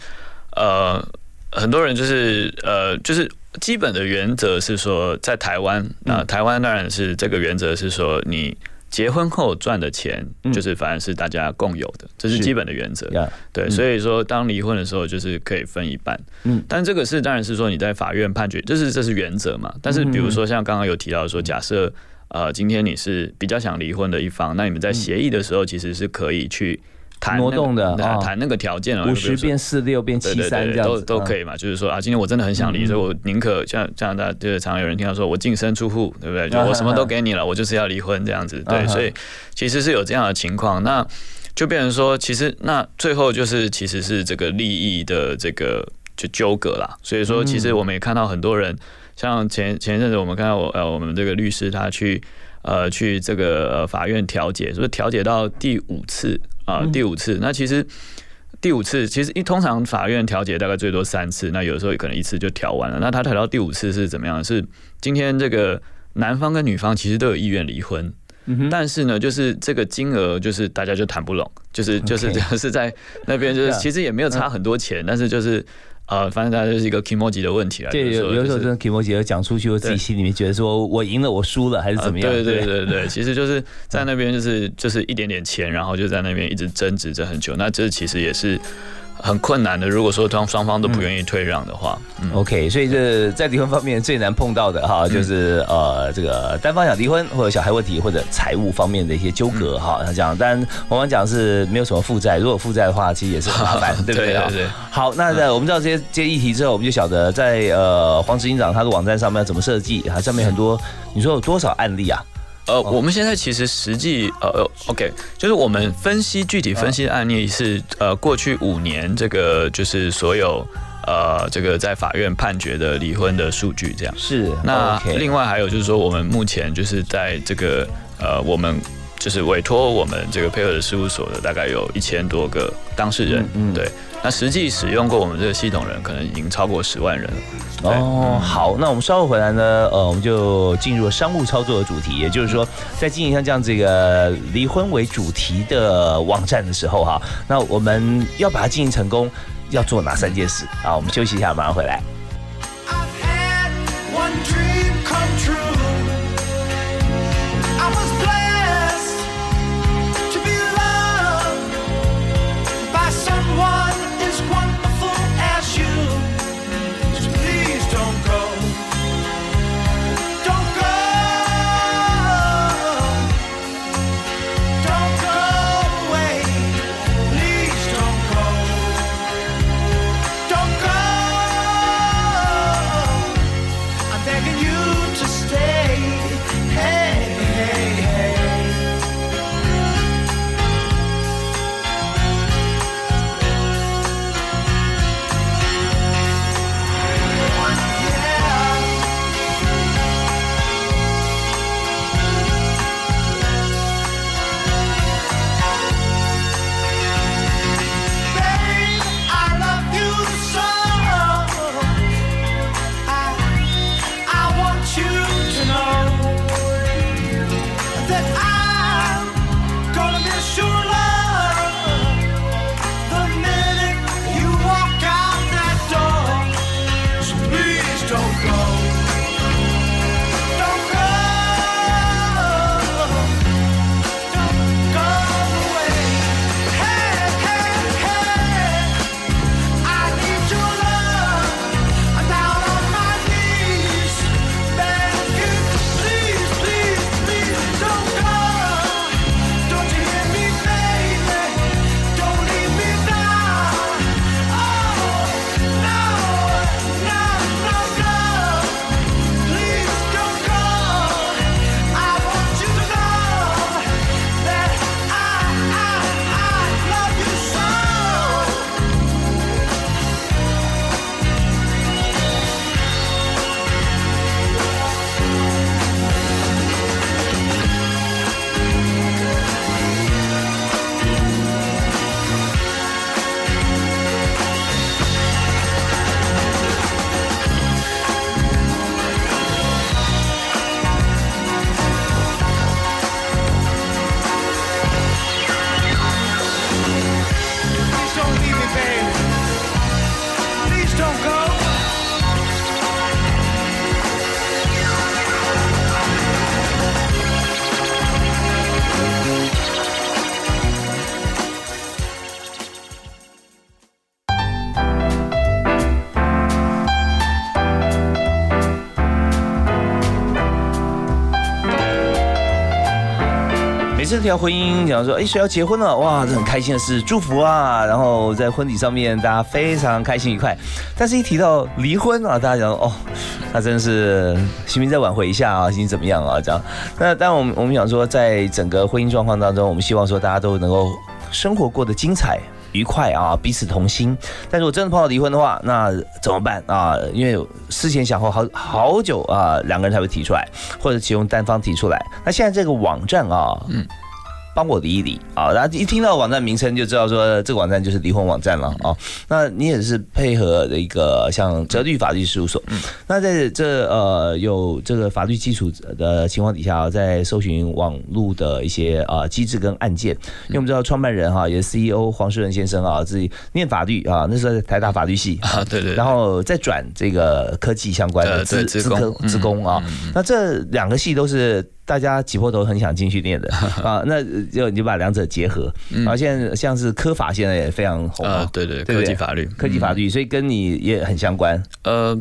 呃很多人就是呃就是基本的原则是说，在台湾，那台湾当然是这个原则是说你。结婚后赚的钱，就是反而是大家共有的，这是是。基本的原则。呀对，嗯。所以说当离婚的时候，就是可以分一半。嗯。但这个是当然是说你在法院判决，就是这是原则嘛。但是比如说像刚刚有提到说，假设呃今天你是比较想离婚的一方，那你们在协议的时候其实是可以去谈挪动的啊谈谈那个条件啊，五十变四六变七三这样子以。都可以嘛。就是说啊，今天我真的很想离，嗯所以我宁可像这样的，就是常常有人听到说我净身出户，对不对？就啊我什么都给你了，我就是要离婚这样子。对，所以其实是有这样的情况。那就变成说，其实那最后就是其实是这个利益的这个就纠葛啦。所以说，其实我们也看到很多人，像前前一阵子我们看到我呃我们这个律师他去呃去这个呃法院调解，是不是调解到第五次啊、第五次？那其实。第五次，其实一通常法院调解大概最多三次，那有时候可能一次就调完了。那他调到第五次是怎么样？是今天这个男方跟女方其实都有意愿离婚，但是呢，就是这个金额就是大家就谈不拢，就是就是 就是在那边就是 其实也没有差很多钱，但是就是呃，反正大家就是一个 k i m o j i 的问题了。对，有有时候真的 k i m o j i 讲出去，我自己心里面觉得说我赢了，我输了还是怎么样？啊对对对对，其实就是在那边就是就是一点点钱，然后就在那边一直争执着很久。那这其实也是很困难的。如果说双双方都不愿意退让的话，嗯 OK，所以这在离婚方面最难碰到的哈，就是呃这个单方想离婚，或者小孩问题，或者财务方面的一些纠葛哈。那这样，但我们讲是没有什么负债，如果负债的话，其实也是很麻烦，对不对啊？对对对好，那在我们知道这些这些议题之后，我们就晓得在呃黄执行长他的网站上面要怎么设计，它上面很多，你说有多少案例啊？呃，我们现在其实实际呃，OK，就是我们分析具体分析的案例是呃，过去五年这个就是所有呃这个在法院判决的离婚的数据这样。是那另外还有就是说，我们目前就是在这个呃，我们就是委托我们这个配合的事务所的大概有一千多个当事人，嗯嗯对。那实际使用过我们这个系统人，可能已经超过十万人了。哦，好，那我们稍后回来呢，呃，我们就进入商务操作的主题，也就是说，在经营像这样这个离婚为主题的网站的时候哈，那我们要把它经营成功，要做哪三件事啊？我们休息一下，马上回来。次提到婚姻，讲说哎谁要结婚了，哇，这很开心的事，祝福啊，然后在婚礼上面大家非常开心愉快。但是一提到离婚啊，大家讲哦，那真是行不行再挽回一下啊，心情怎么样啊？这样。那但我们我们想说，在整个婚姻状况当中，我们希望说大家都能够生活过得精彩。愉快啊，彼此同心。但如果真的碰到离婚的话，那怎么办啊？因为思前想后好好久啊，两个人才会提出来，或者其中单方提出来。那现在这个网站啊，嗯。帮我理一理。啊！然后一听到网站名称就知道说这个网站就是离婚网站了啊。那你也是配合的一个像哲律法律事务所，那在这呃有这个法律基础的情况底下，在搜寻网络的一些啊机制跟案件，因为我们知道创办人哈也是 CEO 黄世仁先生啊，自己念法律啊，那时候在台大法律系啊，对对，然后再转这个科技相关的资资科资工啊，那这两个系都是。大家挤破头很想进去念的 啊，那就你就把两者结合。啊，现在像是科法现在也非常红啊，对对，科技法律，科技法律，所以跟你也很相关。呃，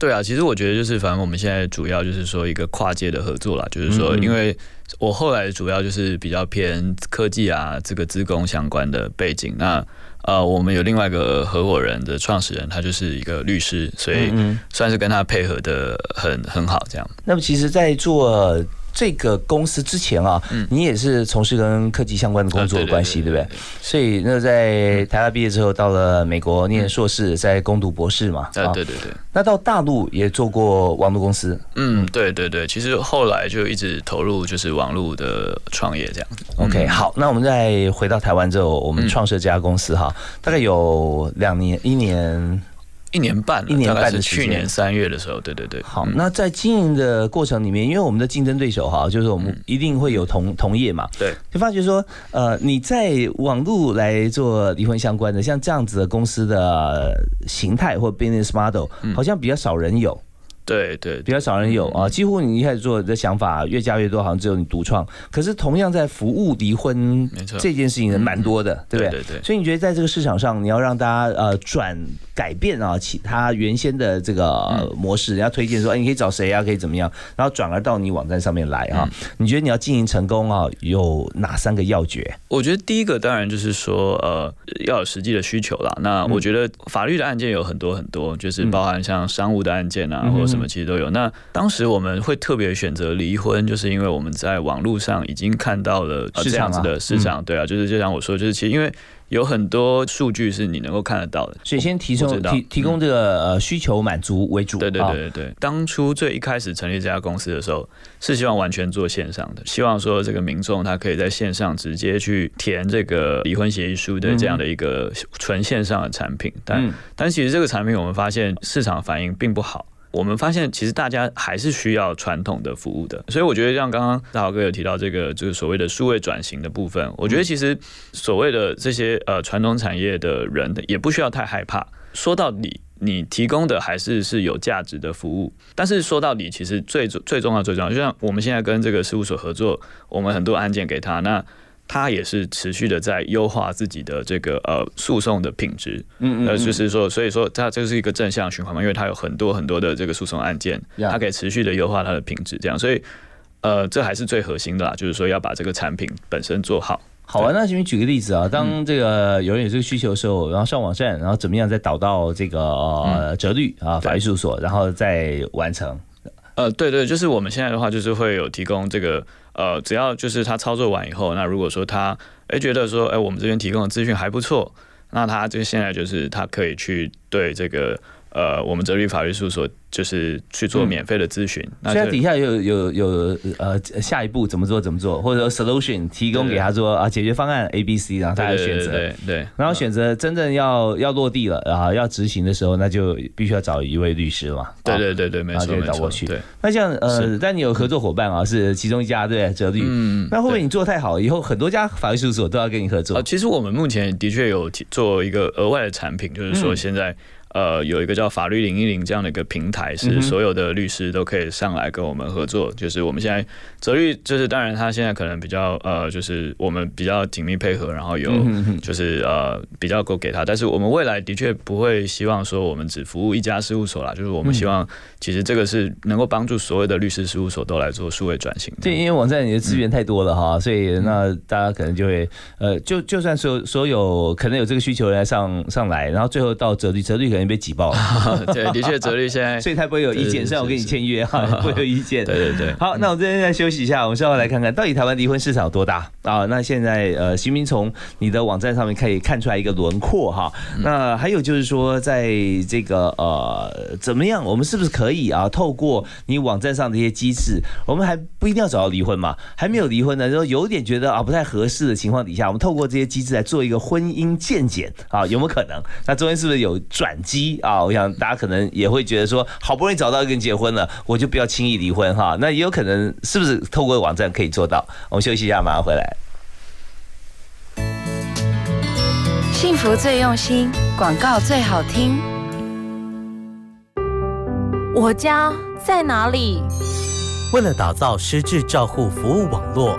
对啊，其实我觉得就是，反正我们现在主要就是说一个跨界的合作啦，就是说，因为我后来主要就是比较偏科技啊，这个资工相关的背景。那呃，我们有另外一个合伙人的创始人，他就是一个律师，所以算是跟他配合的很很好这样。那么其实，在做。这个公司之前啊，你也是从事跟科技相关的工作关系，对不对？所以那在台大毕业之后，到了美国念硕士，在攻读博士嘛。啊，对对对。那到大陆也做过网络公司。嗯，对对对。其实后来就一直投入就是网络的创业这样子。OK，好，那我们再回到台湾之后，我们创设这家公司哈，大概有两年，一年。一年半，一年半的去年三月的时候，对对对。好，那在经营的过程里面，因为我们的竞争对手哈，就是我们一定会有同同业嘛，对，就发觉说，呃，你在网络来做离婚相关的，像这样子的公司的形态或 business model，好像比较少人有。对对，比较少人有啊，几乎你一开始做的想法越加越多，好像只有你独创。可是同样在服务离婚，没错，这件事情人蛮多的，对不对？对对。所以你觉得在这个市场上，你要让大家呃转改变啊，其他原先的这个模式，人家推荐说，哎，你可以找谁啊？可以怎么样？然后转而到你网站上面来啊？你觉得你要经营成功啊，有哪三个要诀？我觉得第一个当然就是说，呃，要有实际的需求啦。那我觉得法律的案件有很多很多，就是包含像商务的案件啊，或者。什么其实都有。那当时我们会特别选择离婚，就是因为我们在网络上已经看到了这样子的市场。对啊，就是就像我说，就是其实因为有很多数据是你能够看得到的，所以先提供提提供这个呃需求满足为主。对对对对对。当初最一开始成立这家公司的时候，是希望完全做线上的，希望说这个民众他可以在线上直接去填这个离婚协议书的这样的一个纯线上的产品。但但其实这个产品我们发现市场反应并不好。我们发现，其实大家还是需要传统的服务的，所以我觉得像刚刚大豪哥有提到这个，就是所谓的数位转型的部分，我觉得其实所谓的这些呃传统产业的人也不需要太害怕。说到底，你提供的还是是有价值的服务，但是说到底，其实最最重要最重要，就像我们现在跟这个事务所合作，我们很多案件给他那。他也是持续的在优化自己的这个呃诉讼的品质，嗯嗯，呃，就是说，所以说它这是一个正向循环嘛，因为它有很多很多的这个诉讼案件，它可以持续的优化它的品质，这样，所以呃，这还是最核心的啦，就是说要把这个产品本身做好。好啊，那请你举个例子啊，当这个有人有这个需求的时候，然后上网站，然后怎么样再导到这个呃折率啊法律事务所，然后再完成。呃，对对，就是我们现在的话，就是会有提供这个。呃，只要就是他操作完以后，那如果说他哎觉得说哎我们这边提供的资讯还不错，那他就现在就是他可以去对这个呃我们哲律法律事务所。就是去做免费的咨询，那在底下有有有呃下一步怎么做怎么做，或者 solution 提供给他说啊解决方案 A B C，然后大家选择，对对，然后选择真正要要落地了，然后要执行的时候，那就必须要找一位律师嘛，对对对对，没错找过去。对，那像呃，但你有合作伙伴啊，是其中一家对哲律，嗯，那会不会你做太好，以后很多家法律事务所都要跟你合作？其实我们目前的确有做一个额外的产品，就是说现在。呃有一个叫法律零一零这样的一个平台，嗯是所有的律师都可以上来跟我们合作。就是我们现在泽律，就是当然他现在可能比较呃，就是我们比较紧密配合，然后有就是呃比较够给他，但是我们未来的确不会希望说我们只服务一家事务所啦，就是我们希望其实这个是能够帮助所有的律师事务所都来做数位转型。对，因为网站你的资源太多了哈，所以嗯那大家可能就会呃，就就算所有所有可能有这个需求来上上来，然后最后到泽律，泽律可能被挤爆了。对，的确泽律现在，所以他不会有意见，对虽然我跟你签约哈，不会有意见。对对对。好，那我们这边再休息一下，我们稍后来看看到底台湾离婚市场有多大啊？那现在呃，徐明从你的网站上面可以看出来一个轮廓哈。那还有就是说，在这个呃怎么样，我们是不是可以啊，透过你网站上的一些机制，我们还不一定要找到离婚嘛，还没有离婚的，然后有点觉得啊不太合适的情况底下，我们透过这些机制来做一个婚姻鉴检啊，有没有可能？那中间是不是有转机啊？我想大家可能也会觉得说，好不容易找到一个人结婚了，我就不要轻易离婚哈。那也有可能是不是透过网站可以做到？我们休息一下，马上回来。幸福最用心，广告最好听。我家在哪里？为了打造失智照护服务网络，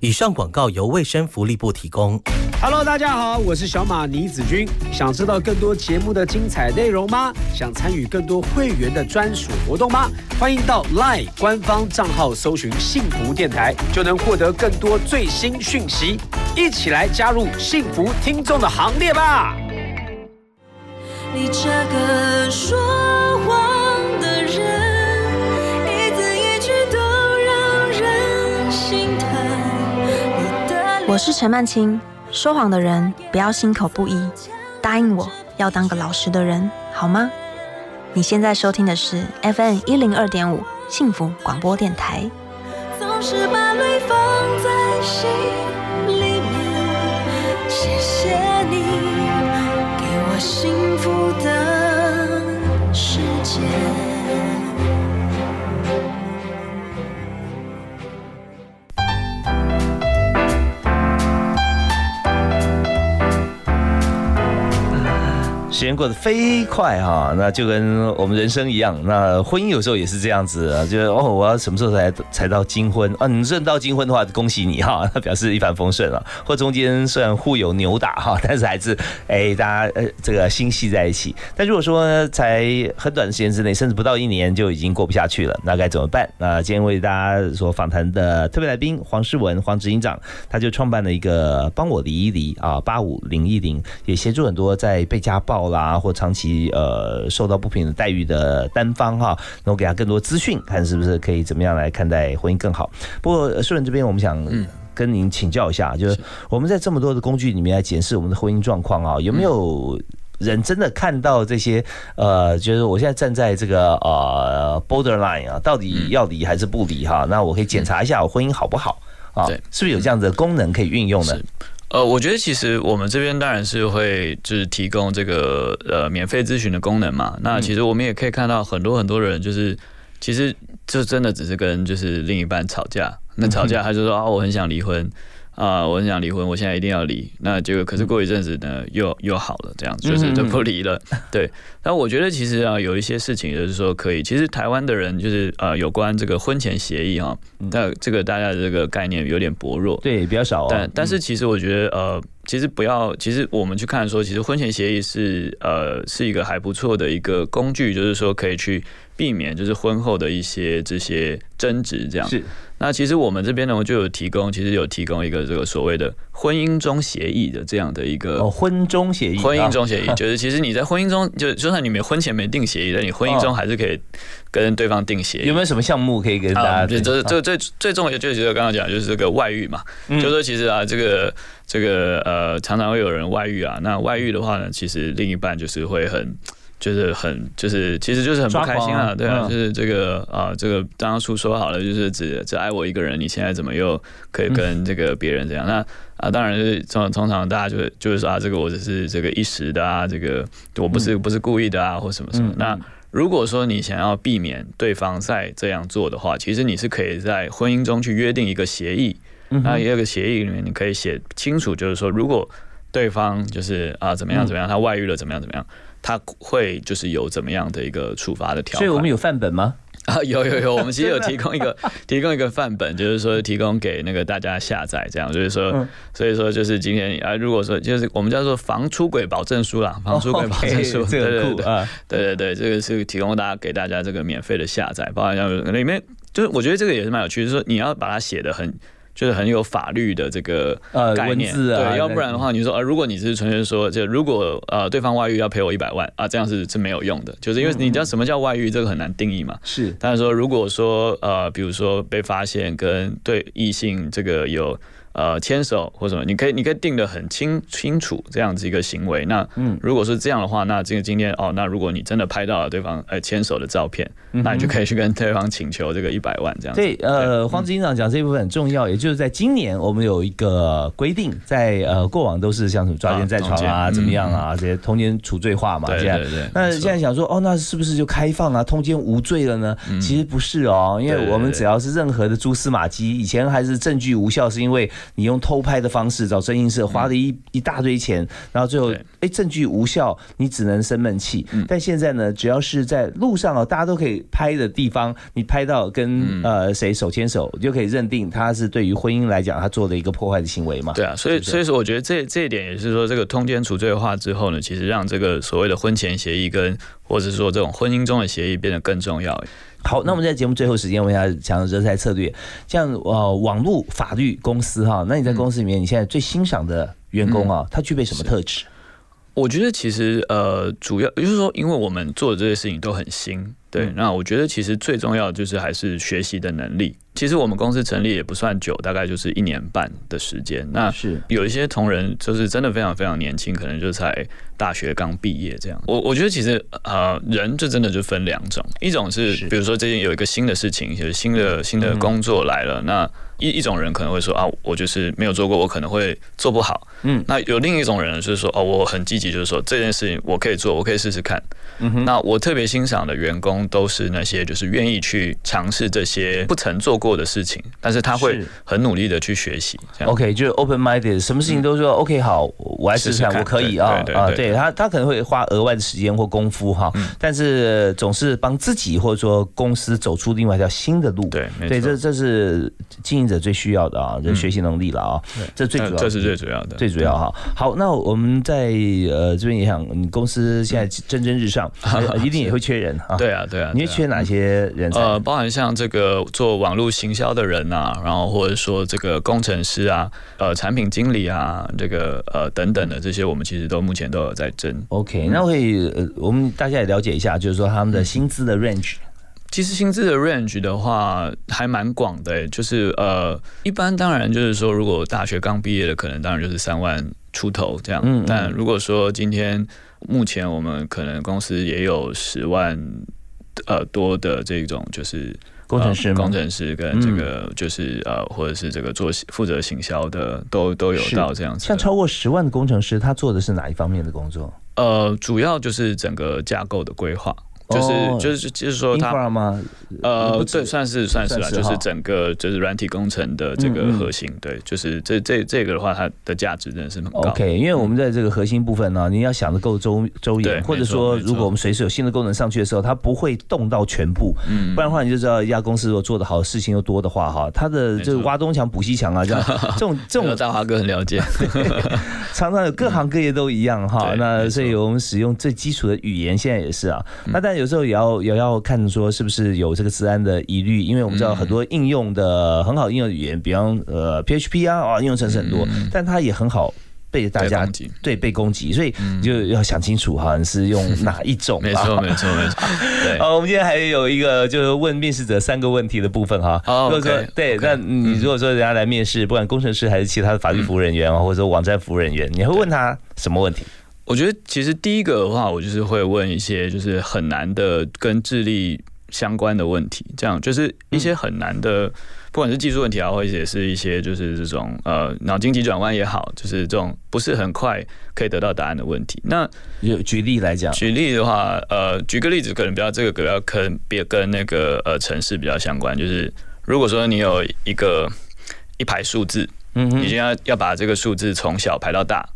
以上广告由卫生福利部提供。Hello，大家好，我是小马倪子君。想知道更多节目的精彩内容吗？想参与更多会员的专属活动吗？欢迎到 LINE 官方账号搜寻“幸福电台”，就能获得更多最新讯息。一起来加入幸福听众的行列吧！你这个说谎我是陈曼青，说谎的人不要心口不一，答应我要当个老实的人，好吗？你现在收听的是 FM 一零二点五幸福广播电台。总是把泪放在心里面。谢谢你给我幸时间过得飞快哈，那就跟我们人生一样，那婚姻有时候也是这样子啊，就哦，我要什么时候才才到金婚啊？你认到金婚的话，恭喜你哈，那表示一帆风顺了。或中间虽然互有扭打哈，但是还是哎大家呃这个心系在一起。但如果说呢才很短的时间之内，甚至不到一年就已经过不下去了，那该怎么办？那今天为大家所访谈的特别来宾黄世文黄执行长，他就创办了一个帮我离一离啊八五零一零，也协助很多在被家暴啦或长期呃受到不平等待遇的单方哈，能够给他更多资讯，看是不是可以怎么样来看待婚姻更好。不过顺仁这边我们想。跟您请教一下，就是我们在这么多的工具里面来检视我们的婚姻状况啊，有没有人真的看到这些？呃，就是我现在站在这个呃 borderline 啊，到底要离还是不离哈？那我可以检查一下我婚姻好不好啊？是不是有这样的功能可以运用呢？呃，我觉得其实我们这边当然是会就是提供这个呃免费咨询的功能嘛。那其实我们也可以看到很多很多人就是其实就真的只是跟就是另一半吵架，那吵架他就说啊我很想离婚。啊、我很想离婚，我现在一定要离。那结果可是过一阵子呢，又又好了，这样就是就不离了。对，那我觉得其实啊，有一些事情就是说可以，其实台湾的人就是呃，有关这个婚前协议哈，那这个大家的这个概念有点薄弱，对，比较少、哦。但但是其实我觉得呃，其实不要，其实我们去看说，其实婚前协议是呃是一个还不错的一个工具，就是说可以去避免就是婚后的一些这些争执这样。是。那其实我们这边呢，就有提供，其实有提供一个这个所谓的婚姻中协议的这样的一个哦，婚中协议，婚姻中协议，就是其实你在婚姻中，就就算你没婚前没定协议，但你婚姻中还是可以跟对方定协议。有没有什么项目可以跟大家？就这这最最重要的就是刚刚讲，就是这个外遇嘛，嗯就说其实啊，这个这个呃，常常会有人外遇啊。那外遇的话呢，其实另一半就是会很。就是很就是其实就是很不开心啊，对啊，就是这个啊，这个当初说好了，就是只只爱我一个人，你现在怎么又可以跟这个别人这样？那啊，当然是通通常大家就就是说啊，这个我只是这个一时的啊，这个我不是不是故意的啊，或什么什么。那如果说你想要避免对方再这样做的话，其实你是可以在婚姻中去约定一个协议，那也有个协议里面你可以写清楚，就是说如果对方就是啊怎么样怎么样，他外遇了怎么样怎么样。他会就是有怎么样的一个处罚的条，所以我们有范本吗？啊，有有有，我们其实有提供一个 提供一个范本，就是说提供给那个大家下载，这样就是说，所以说就是今天啊，如果说就是我们叫做防出轨保证书啦，防出轨保证书，对对对啊，对对对，这个是提供大家给大家这个免费的下载，包含像里面就是我觉得这个也是蛮有趣，就是说你要把它写的很。就是很有法律的这个呃概念，对，要不然的话，你说呃，如果你是纯粹说，就如果呃对方外遇要赔我一百万啊，这样是是没有用的，就是因为你知道什么叫外遇，这个很难定义嘛。是，但是说如果说呃，比如说被发现跟对异性这个有。呃，牵手或什么，你可以，你可以定的很清清楚这样子一个行为。那，嗯，如果是这样的话，那这个今天哦，那如果你真的拍到了对方呃牵手的照片，那你就可以去跟对方请求这个一百万这样。对，呃，黄执行长讲这一部分很重要，也就是在今年我们有一个规定，在呃过往都是像什么抓奸在床啊，怎么样啊，这些通奸处罪化嘛，这样。那现在想说，哦，那是不是就开放啊，通奸无罪了呢？其实不是哦，因为我们只要是任何的蛛丝马迹，以前还是证据无效，是因为你用偷拍的。方式找真音社花了一一大堆钱，然后最后哎证据无效，你只能生闷气。但现在呢，只要是在路上哦，大家都可以拍的地方，你拍到跟呃谁手牵手，就可以认定他是对于婚姻来讲他做的一个破坏的行为嘛？对啊，所以所以说我觉得这这一点也是说，这个通奸除罪化之后呢，其实让这个所谓的婚前协议跟或者说这种婚姻中的协议变得更重要。好，那我们在节目最后时间问一下讲人才策略，像呃网络法律公司哈，那你在公司里面你现在最欣赏的员工啊，他具备什么特质？我觉得其实呃主要就是说，因为我们做的这些事情都很新，对，那我觉得其实最重要的就是还是学习的能力。其实我们公司成立也不算久，大概就是一年半的时间。那是有一些同仁就是真的非常非常年轻，可能就才大学刚毕业这样。我我觉得其实呃人就真的就分两种，一种是比如说最近有一个新的事情，就是新的新的工作来了，那一一种人可能会说啊，我就是没有做过，我可能会做不好。嗯，那有另一种人就是说哦，我很积极，就是说这件事情我可以做，我可以试试看。嗯哼，那我特别欣赏的员工都是那些就是愿意去尝试这些不曾做过的事情，但是他会很努力的去学习。OK，就是 open minded，什么事情都说 OK 好，我来试试看，我可以啊啊，对他他可能会花额外的时间或功夫哈，但是总是帮自己或者说公司走出另外一条新的路。对，对，这这是经营者最需要的啊，这学习能力了啊，这最主要，这是最主要的，最主要哈。好，那我们在呃这边也想，公司现在蒸蒸日上。一定也会缺人啊！对啊，对啊，你会缺哪些人才？呃，包含像这个做网络行销的人啊，然后或者说这个工程师啊，呃，产品经理啊，这个呃等等的这些，我们其实都目前都有在争。OK，那会呃，我们大家也了解一下，就是说他们的薪资的 range。其实薪资的 range 的话还蛮广的，就是呃，一般当然就是说，如果大学刚毕业的，可能当然就是三万出头这样。嗯，但如果说今天。目前我们可能公司也有十万呃多的这种就是工程师，工程师跟这个就是呃或者是这个做负责行销的都都有到这样子。像超过十万的工程师，他做的是哪一方面的工作？呃，主要就是整个架构的规划。就是就是就是说他呃这算是算是了，就是整个就是软体工程的这个核心，对，就是这这这个的话，它的价值真的是很高。OK，因为我们在这个核心部分呢，你要想的够周周延，或者说如果我们随时有新的功能上去的时候，它不会动到全部，嗯，不然的话你就知道一家公司如果做的好事情又多的话哈，它的就是挖东墙补西墙啊，这样 这种这种大华哥很了解，常常有各行各业都一样哈，那所以我们使用最基础的语言现在也是啊，那但有时候也要也要看说是不是有这个治安的疑虑，因为我们知道很多应用的很好应用语言，比方呃 PHP 啊啊应用程式很多，但它也很好被大家对被攻击，所以你就要想清楚哈，是用哪一种？没错没错没错。对，好，我们今天还有一个就是问面试者三个问题的部分哈。如果说对，那你如果说人家来面试，不管工程师还是其他的法律服务人员啊，或者说网站服务人员，你会问他什么问题？我觉得其实第一个的话，我就是会问一些就是很难的跟智力相关的问题，这样就是一些很难的，不管是技术问题啊，或者是一些就是这种呃脑筋急转弯也好，就是这种不是很快可以得到答案的问题。那有举例来讲，举例的话，呃，举个例子，可能比较这个比较可能别跟那个呃城市比较相关，就是如果说你有一个一排数字，嗯，你现在要把这个数字从小排到大，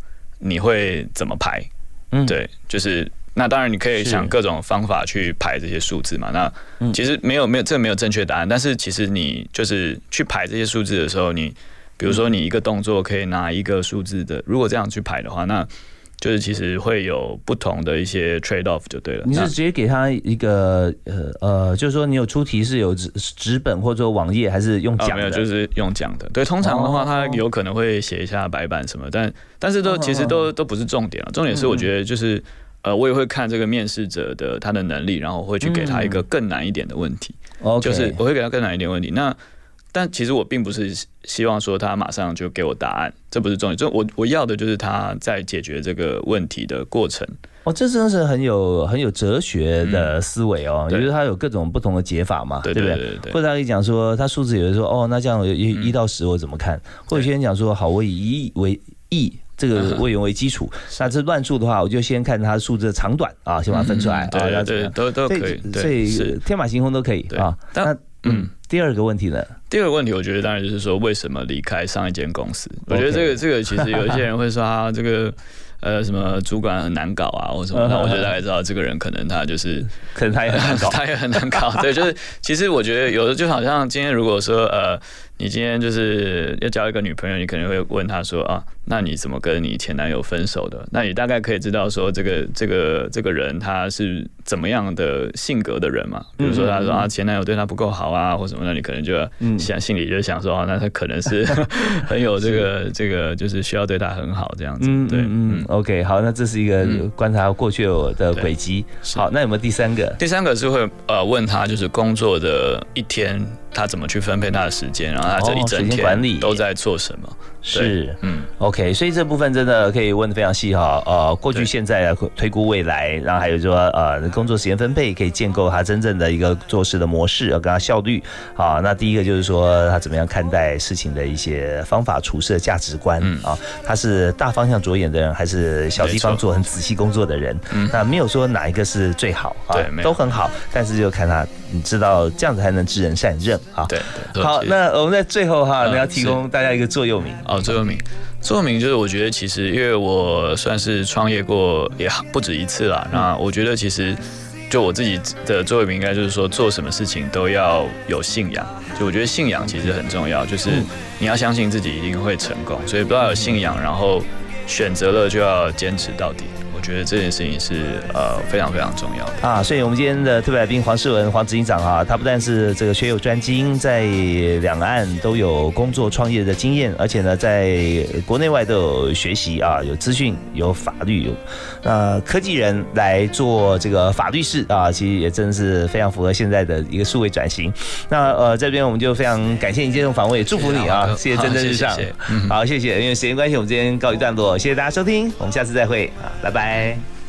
你会怎么排？嗯，对，就是那当然你可以想各种方法去排这些数字嘛。那其实没有没有这没有正确答案，但是其实你就是去排这些数字的时候，你比如说你一个动作可以拿一个数字的，如果这样去排的话，那就是其实会有不同的一些 trade off 就对了。你是直接给他一个呃呃，就是说你有出题是有纸纸本或者网页，还是用讲的？没有，就是用讲的。对，通常的话他有可能会写一下白板什么，但但是都其实都都不是重点了。重点是我觉得就是呃，我也会看这个面试者的他的能力，然后我会去给他一个更难一点的问题。就是我会给他更难一点问题。那但其实我并不是希望说他马上就给我答案，这不是重点。就我我要的就是他在解决这个问题的过程。哦，这真的是很有很有哲学的思维哦，也就是他有各种不同的解法嘛，对不对？或者他可以讲说，他数字有的说，哦，那这样一一到十我怎么看？或者有些人讲说，好，我以一为一这个位元为基础，那这乱数的话，我就先看它数字的长短啊，先把它分出来啊，对对，都都可以，所以天马行空都可以啊。那嗯，第二个问题呢？第二个问题，我觉得当然就是说，为什么离开上一间公司？我觉得这个这个其实有一些人会说 啊，这个呃什么主管很难搞啊，或什么。那我觉得大家知道，这个人可能他就是，可能他也很难搞，他也很难搞。对，就是其实我觉得有的就好像今天如果说呃。你今天就是要交一个女朋友，你可能会问她说啊，那你怎么跟你前男友分手的？那你大概可以知道说这个这个这个人他是怎么样的性格的人嘛？比如说他说啊前男友对他不够好啊，或什么，那你可能就要想心里就想说啊，那他可能是 很有这个这个就是需要对他很好这样子。对，嗯，OK，好，那这是一个观察过去的轨迹。好，那有没有第三个？第三个是会呃问他就是工作的一天。他怎么去分配他的时间？然后他这一整天都在做什么？是，嗯，OK，所以这部分真的可以问的非常细哈。呃，过去、现在推估未来，然后还有说呃，工作时间分配可以建构他真正的一个做事的模式，要跟他效率。好，那第一个就是说他怎么样看待事情的一些方法、处事的价值观嗯啊？他是大方向着眼的人，还是小地方做很仔细工作的人？那没有说哪一个是最好啊，都很好，但是就看他，你知道这样子才能知人善任啊。对对。好，那我们在最后哈，你要提供大家一个座右铭。哦，座右铭，座右铭就是我觉得其实，因为我算是创业过也不止一次了。那我觉得其实，就我自己的座右铭应该就是说，做什么事情都要有信仰。就我觉得信仰其实很重要，就是你要相信自己一定会成功，所以不要有信仰，然后选择了就要坚持到底。我觉得这件事情是呃非常非常重要的啊，所以我们今天的特别来宾黄世文黄执行长啊，他不但是这个学有专精，在两岸都有工作创业的经验，而且呢，在国内外都有学习啊，有资讯，有法律，有呃科技人来做这个法律事啊，其实也真的是非常符合现在的一个数位转型。那呃这边我们就非常感谢你接受访问，也祝福你啊，谢谢蒸蒸日上，好谢谢，因为时间关系，我们今天告一段落，谢谢大家收听，我们下次再会啊，拜拜。Bye.